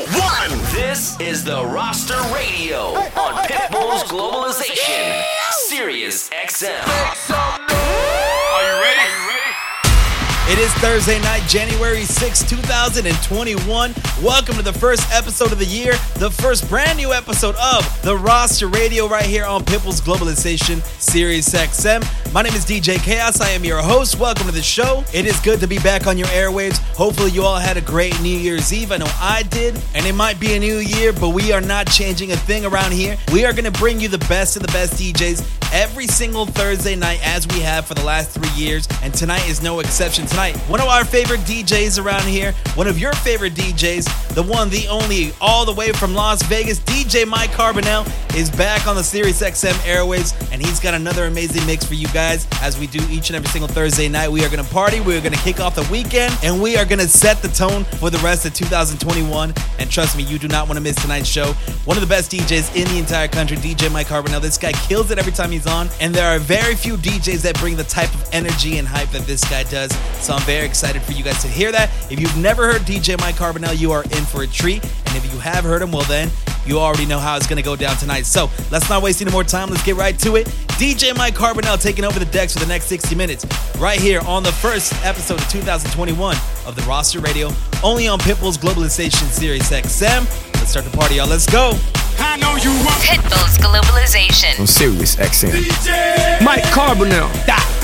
one. This is the Roster Radio on Pitbull's Globalization, Sirius XM. It is Thursday night, January 6, 2021. Welcome to the first episode of the year, the first brand new episode of the Roster Radio right here on Pitbull's Globalization Sirius XM. My name is DJ Chaos. I am your host. Welcome to the show. It is good to be back on your airwaves. Hopefully, you all had a great New Year's Eve. I know I did. And it might be a new year, but we are not changing a thing around here. We are going to bring you the best of the best DJs every single Thursday night as we have for the last three years. And tonight is no exception. Tonight, one of our favorite DJs around here, one of your favorite DJs, the one, the only, all the way from Las Vegas, DJ Mike Carbonell is back on the Sirius XM airwaves, and he's got another amazing mix for you guys as we do each and every single Thursday night. We are going to party, we are going to kick off the weekend, and we are going to set the tone for the rest of 2021. And trust me, you do not want to miss tonight's show. One of the best DJs in the entire country, DJ Mike Carbonell. This guy kills it every time he's on, and there are very few DJs that bring the type of energy and hype that this guy does. So I'm very excited for you guys to hear that. If you've never heard DJ Mike Carbonell, you are in for a treat. And if you have heard him, well, then you already know how it's going to go down tonight. So let's not waste any more time. Let's get right to it. DJ Mike Carbonell taking over the decks for the next 60 minutes, right here on the first episode of 2021 of the Roster Radio, only on Pitbull's Globalization Sirius XM. Let's start the party, y'all. Let's go. I know you want Pitbull's Globalization. on Sirius XM. DJ. Mike Carbonell. Welcome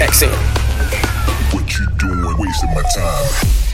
XM. What you doing? Wasting my time.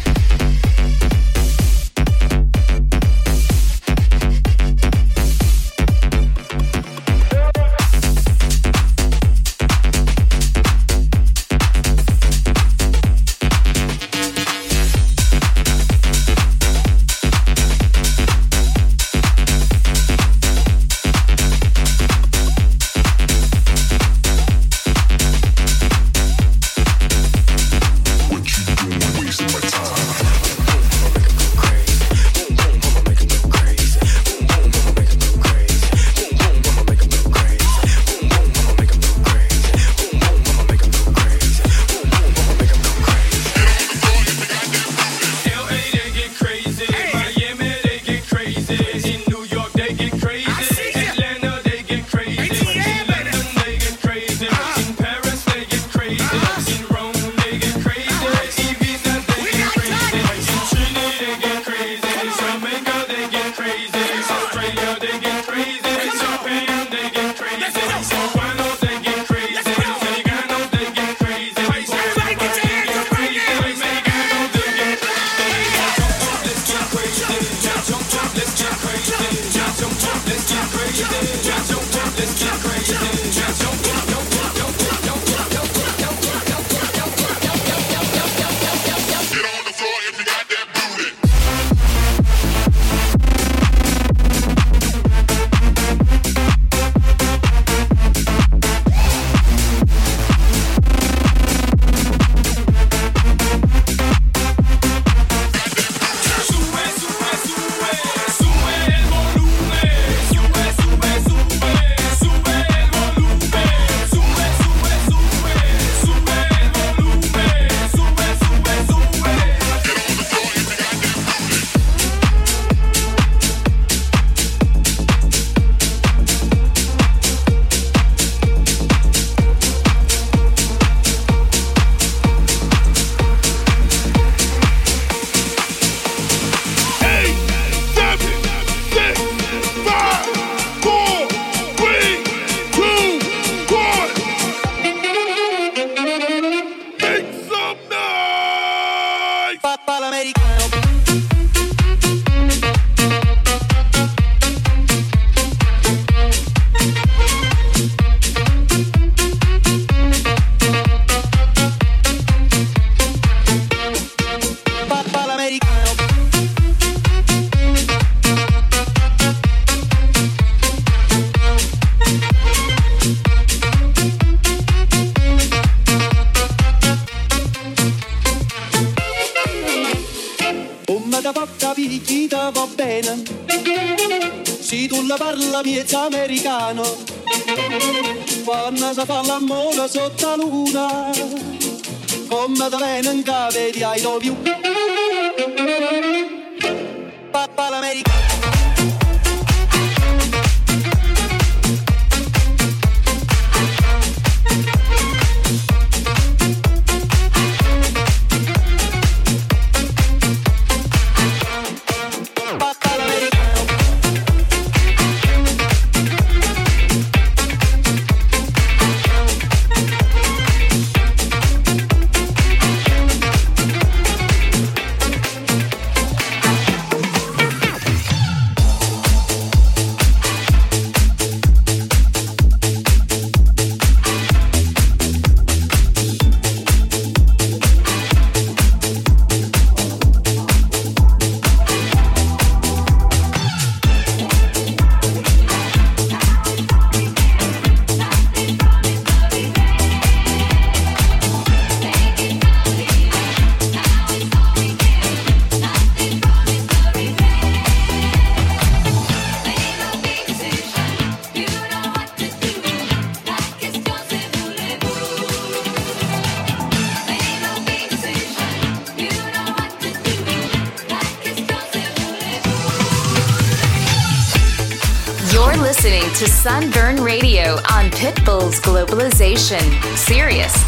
Globalization, Sirius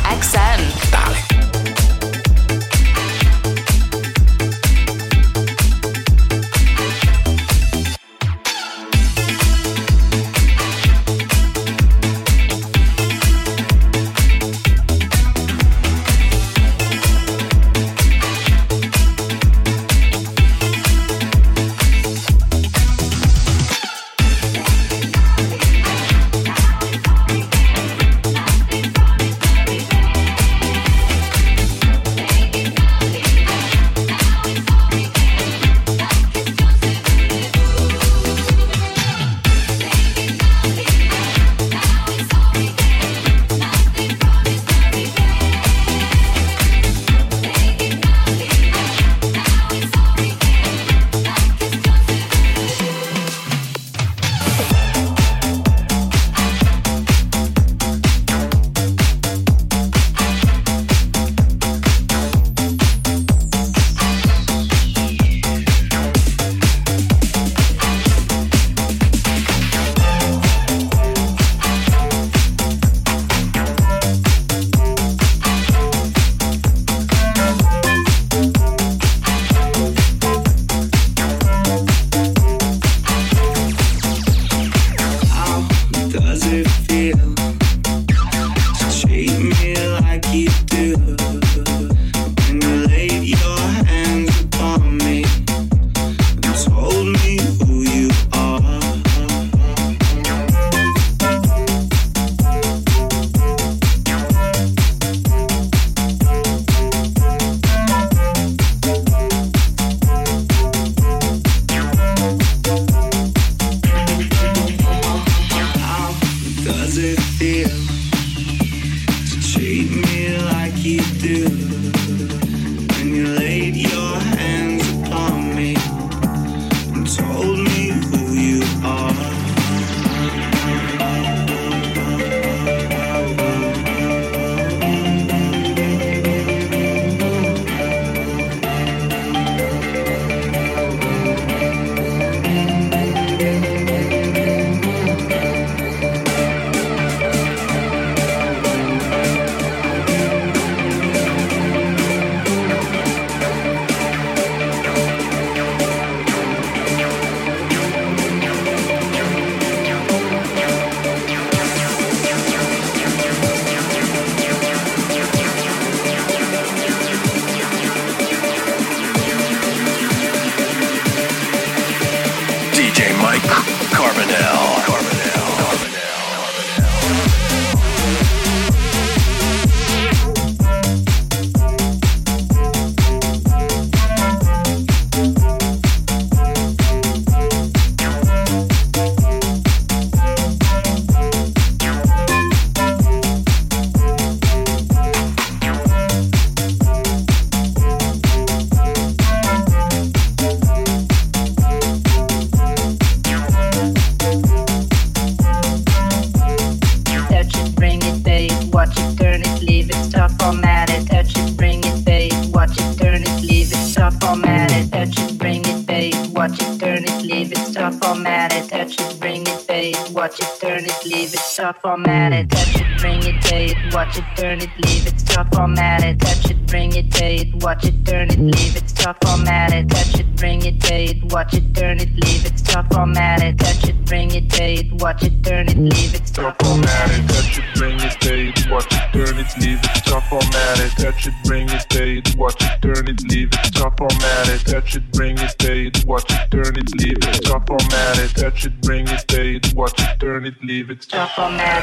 leave it,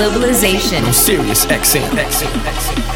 Globalization. Sirius XM. blowing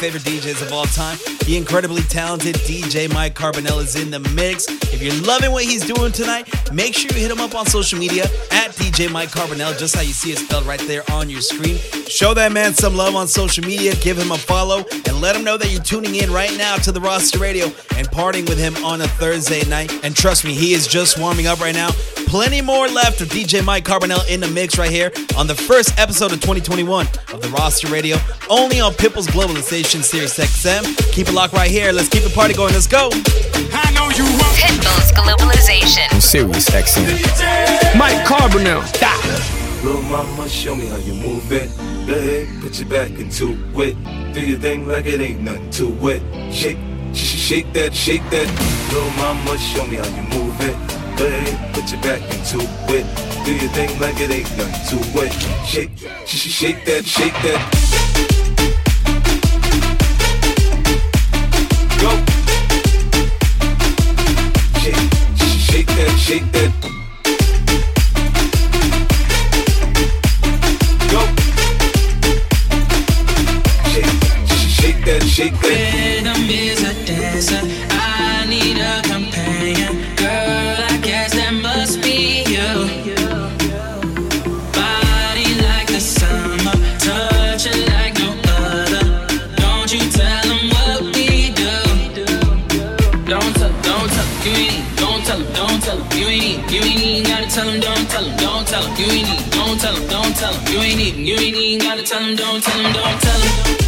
favorite DJs of all time. The incredibly talented DJ Mike Carbonell is in the mix. If you're loving what he's doing tonight, make sure you hit him up on social media at DJ Mike Carbonell, just how you see it spelled right there on your screen. Show that man some love on social media, give him a follow, and let him know that you're tuning in right now to the roster radio and partying with him on a Thursday night. And trust me, he is just warming up right now. Plenty more left of DJ Mike Carbonell in the mix right here on the first episode of 2021 of the roster radio, only on Pitbull's Globalization Sirius XM. Keep it locked right here. Let's keep the party going. Let's go. I know you want Pitbull's Globalization. Sirius XM. Mike Carbonell. Stop. Little mama, show me how you move it. Go ahead, put your back into it. Do your thing like it ain't nothing to it. Shake, sh- sh- shake that, shake that. Little mama, show me how you move it. Go put your back into it. Do your thing like it ain't nothing to it. Shake, sh- sh- shake that, shake that. Go. Shake, sh- shake that, shake that. Go. Shake, sh- shake that, shake that. Rhythm is a dancer. I need a ain't gotta tell 'em, don't tell 'em, don't tell 'em.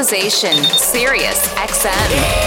Globalization, Sirius XM.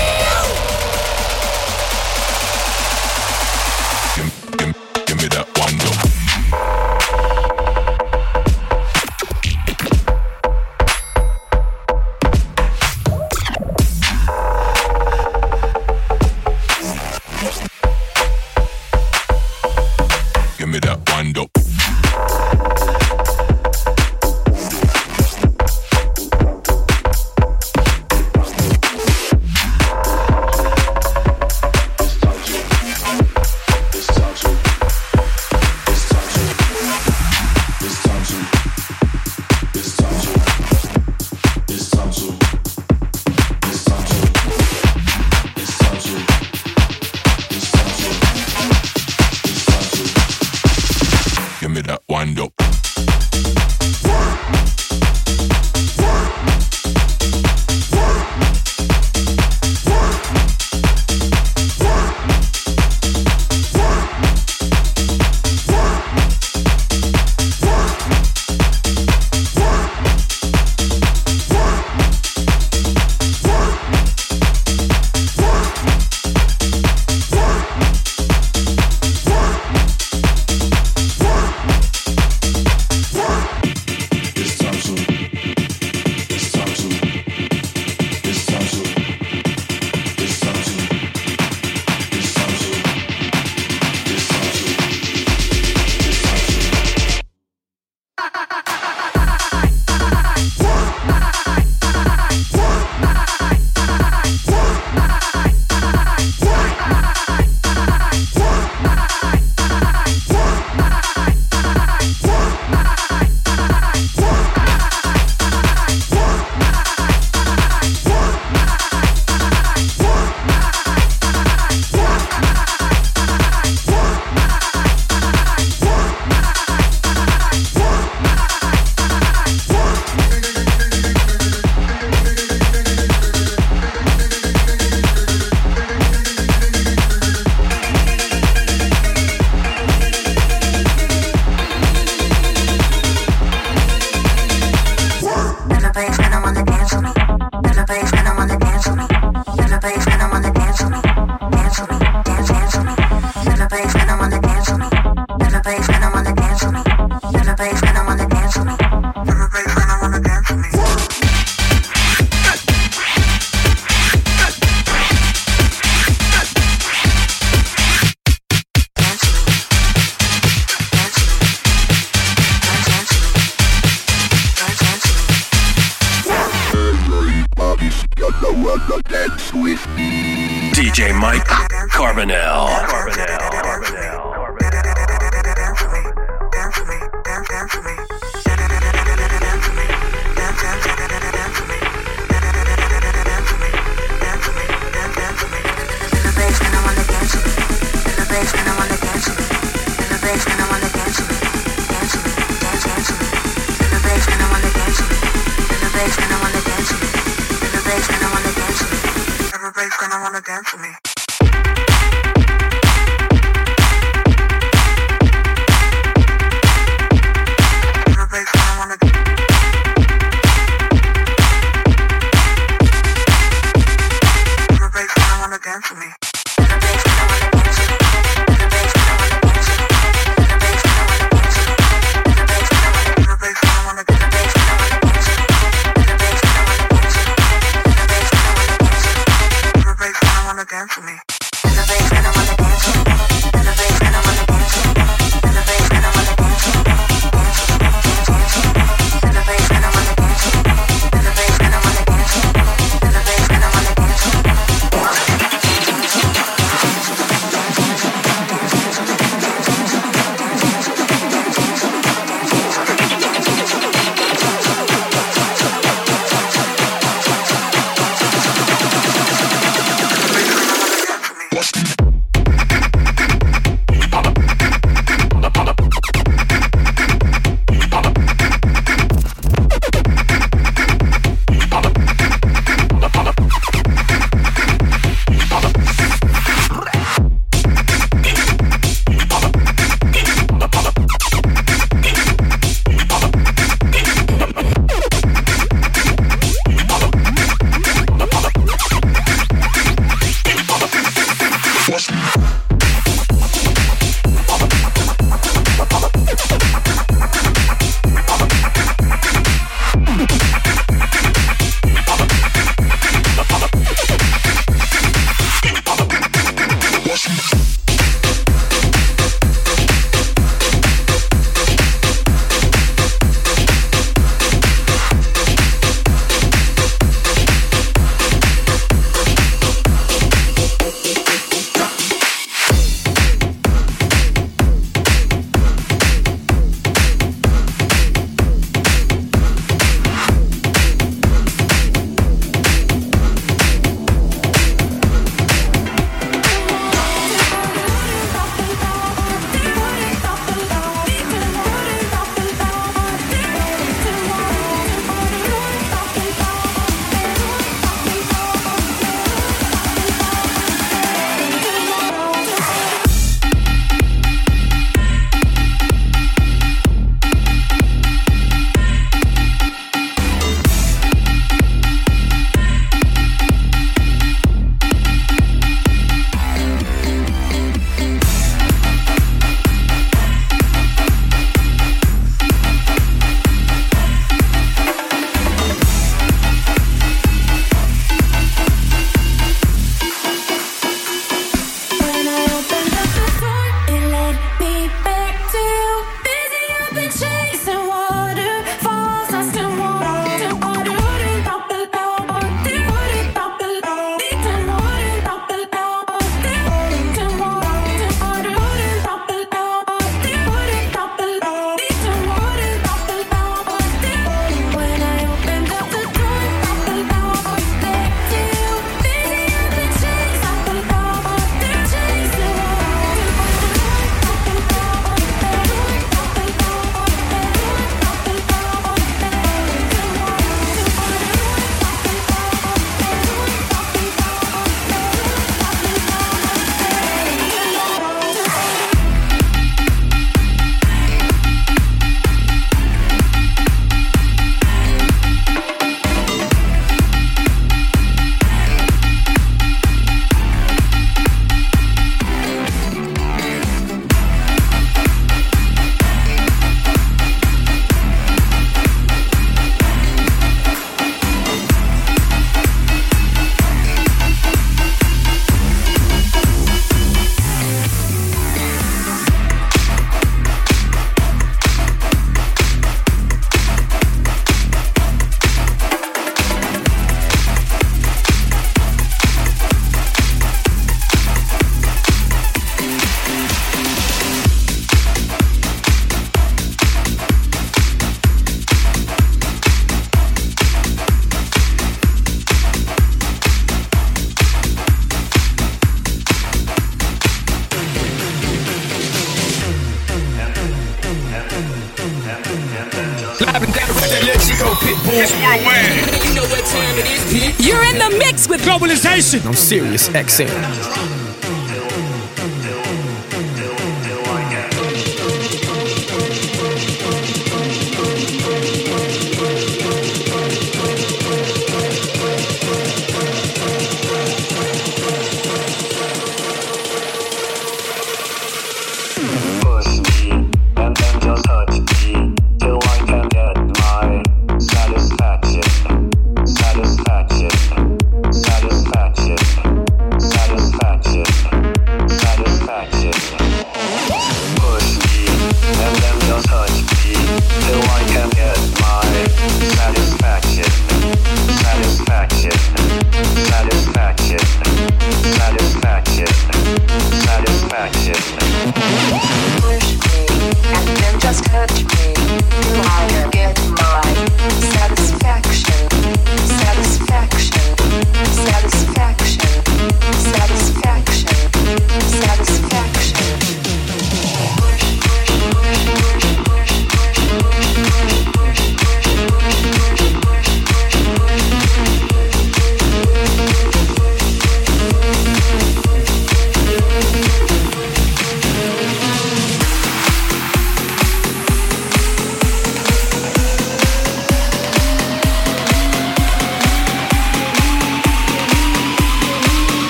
You're in the mix with Globalization. I'm Sirius, XM.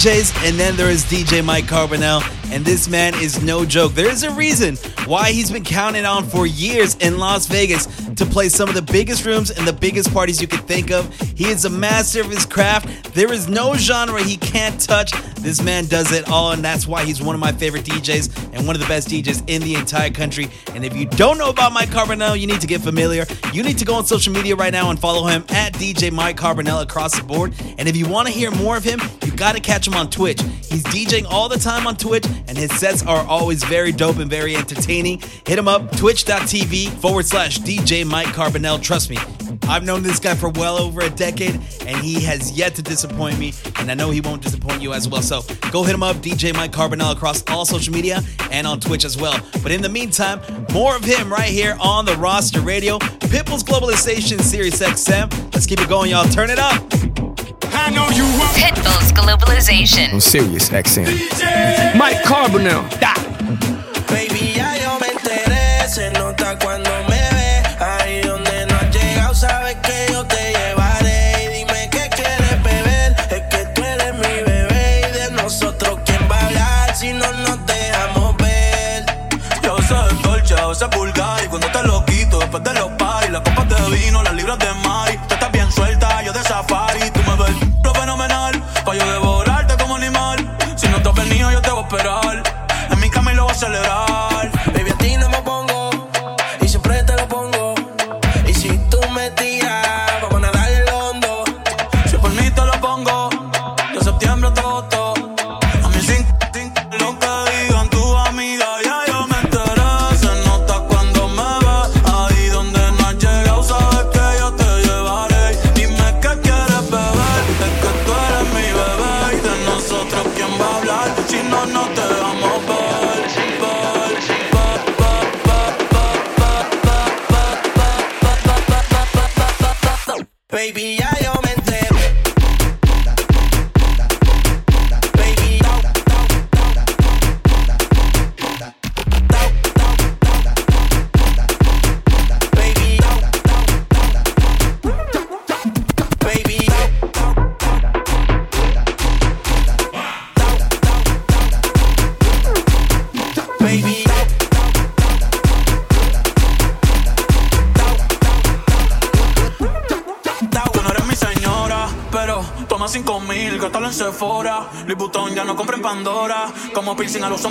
DJs, and then there is DJ Mike Carbonell, and this man is no joke. There is a reason why he's been counted on for years in Las Vegas to play some of the biggest rooms and the biggest parties you could think of. He is a master of his craft. There is no genre he can't touch. This man does it all, and that's why he's one of my favorite DJs and one of the best DJs in the entire country. And if you don't know about Mike Carbonell, you need to get familiar. You need to go on social media right now and follow him at DJ Mike Carbonell across the board. And if you want to hear more of him, you got to catch him on Twitch. He's DJing all the time on Twitch, and his sets are always very dope and very entertaining. Hit him up, twitch.tv forward slash DJ Mike Carbonell. Trust me, I've known this guy for well over a decade, and he has yet to disappoint me, and I know he won't disappoint you as well. So go hit him up, DJ Mike Carbonell, across all social media and on Twitch as well. But in the meantime, more of him right here on the roster radio, Pitbull's Globalization Sirius XM. Let's keep it going, y'all. Turn it up. Pitbull's Globalization. On Sirius XM. Mike Carbonell. Baby, ya yo me enteré, se nota cuando me ve. Ahí donde no has llegado, sabes que yo te llevaré. Y dime qué quieres beber, es que tú eres mi bebé. Y de nosotros, ¿quién va a hablar si no nos dejamos ver? Yo soy dolce, a veces vulgar Y cuando te lo quito después de los party Las copas de vino, las libras de Mari Tú estás bien suelta, yo de safari piercing a los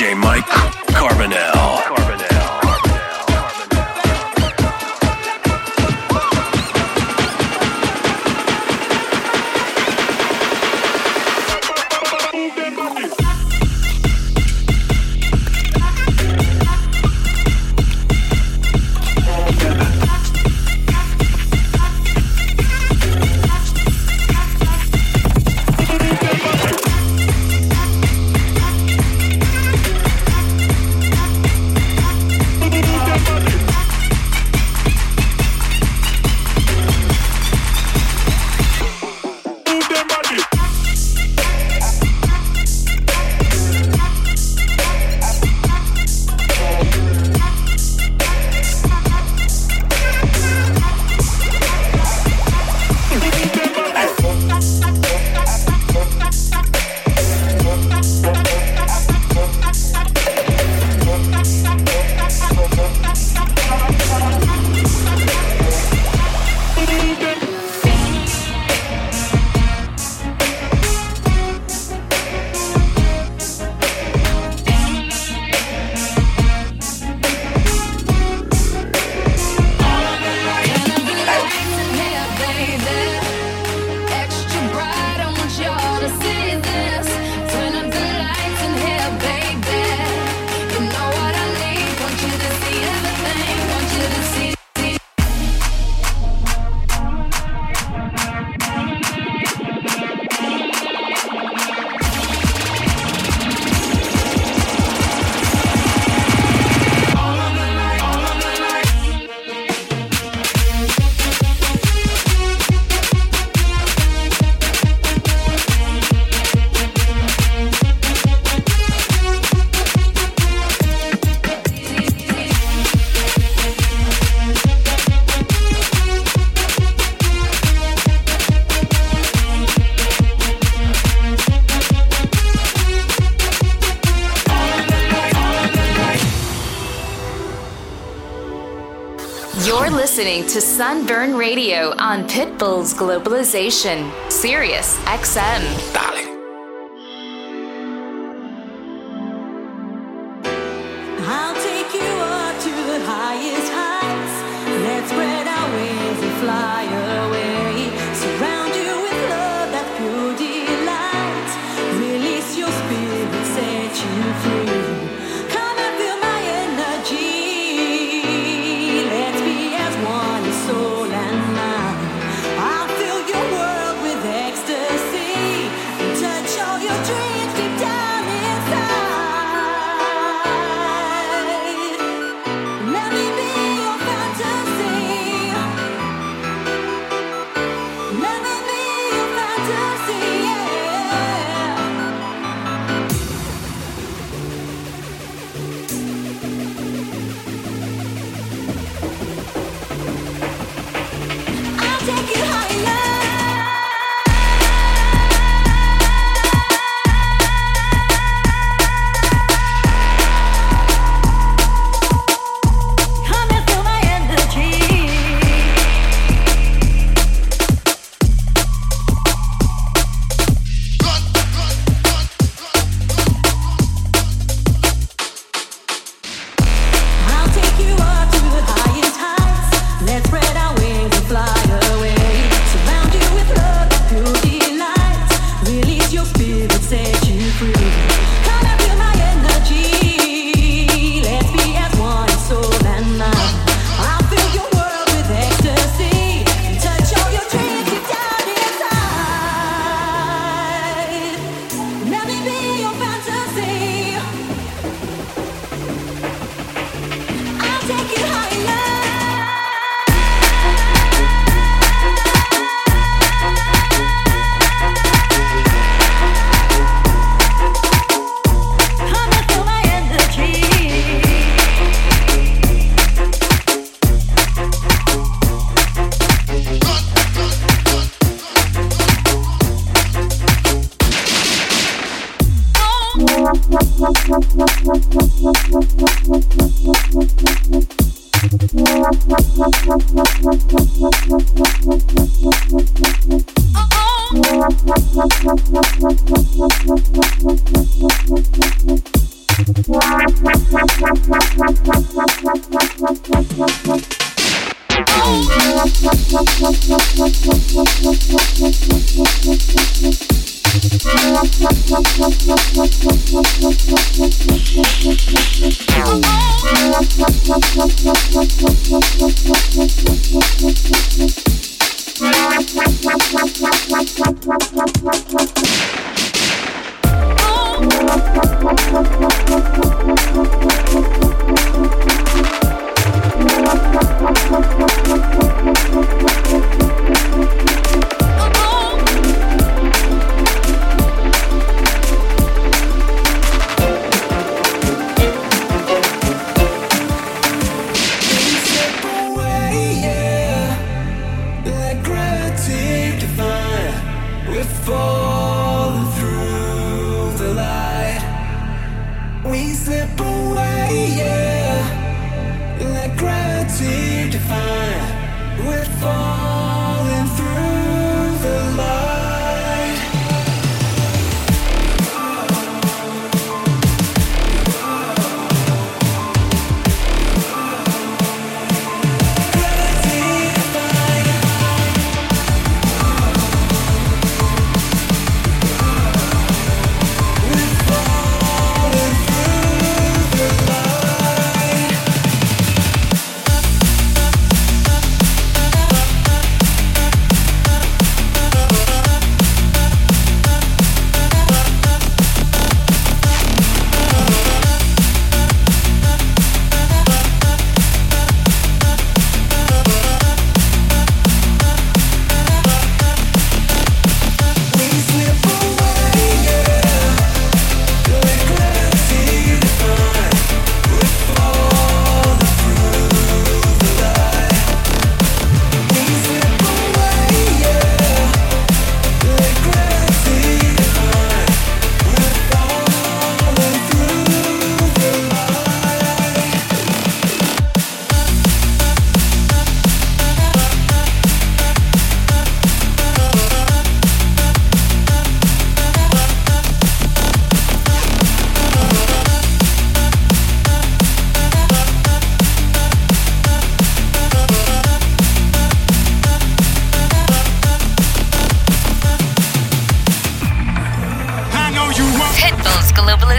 J. Mike. listening to Sunburn Radio on Pitbull's Globalization, Sirius XM.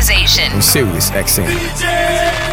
I'm Sirius, XM.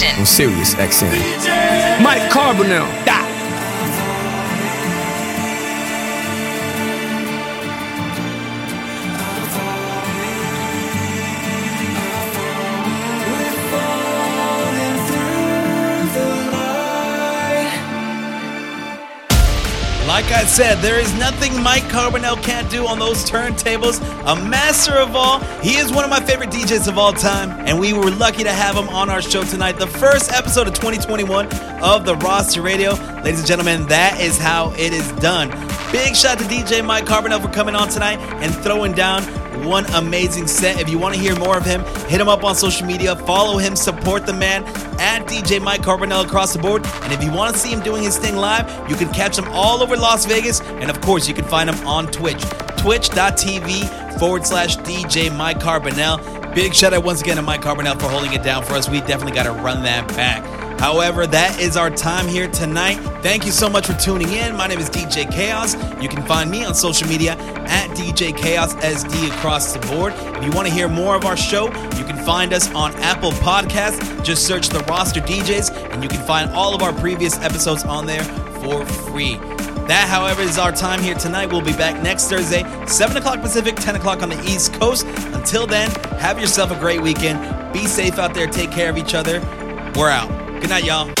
Production. On Sirius XM. Mike Carbonell. Dot. Like I said, there is nothing Mike Carbonell can't do on those turntables. A master of all. He is one of my favorite DJs of all time, and we were lucky to have him on our show tonight. The first episode of 2021 of the Roster Radio. Ladies and gentlemen, that is how it is done. Big shout to DJ Mike Carbonell for coming on tonight and throwing down one amazing set. If you want to hear more of him, hit him up on social media, follow him, support the man at DJ Mike Carbonell across the board. And if you want to see him doing his thing live, you can catch him all over Las Vegas. And of course, you can find him on Twitch, twitch.tv forward slash DJ Mike Carbonell. Big shout out once again to Mike Carbonell for holding it down for us. We definitely got to run that back. However, that is our time here tonight. Thank you so much for tuning in. My name is DJ Chaos. You can find me on social media at DJ Chaos SD across the board. If you want to hear more of our show, you can find us on Apple Podcasts. Just search the roster DJs, and you can find all of our previous episodes on there for free. That, however, is our time here tonight. We'll be back next Thursday, 7 o'clock Pacific, 10 o'clock on the East Coast. Until then, have yourself a great weekend. Be safe out there. Take care of each other. We're out. Good night, y'all.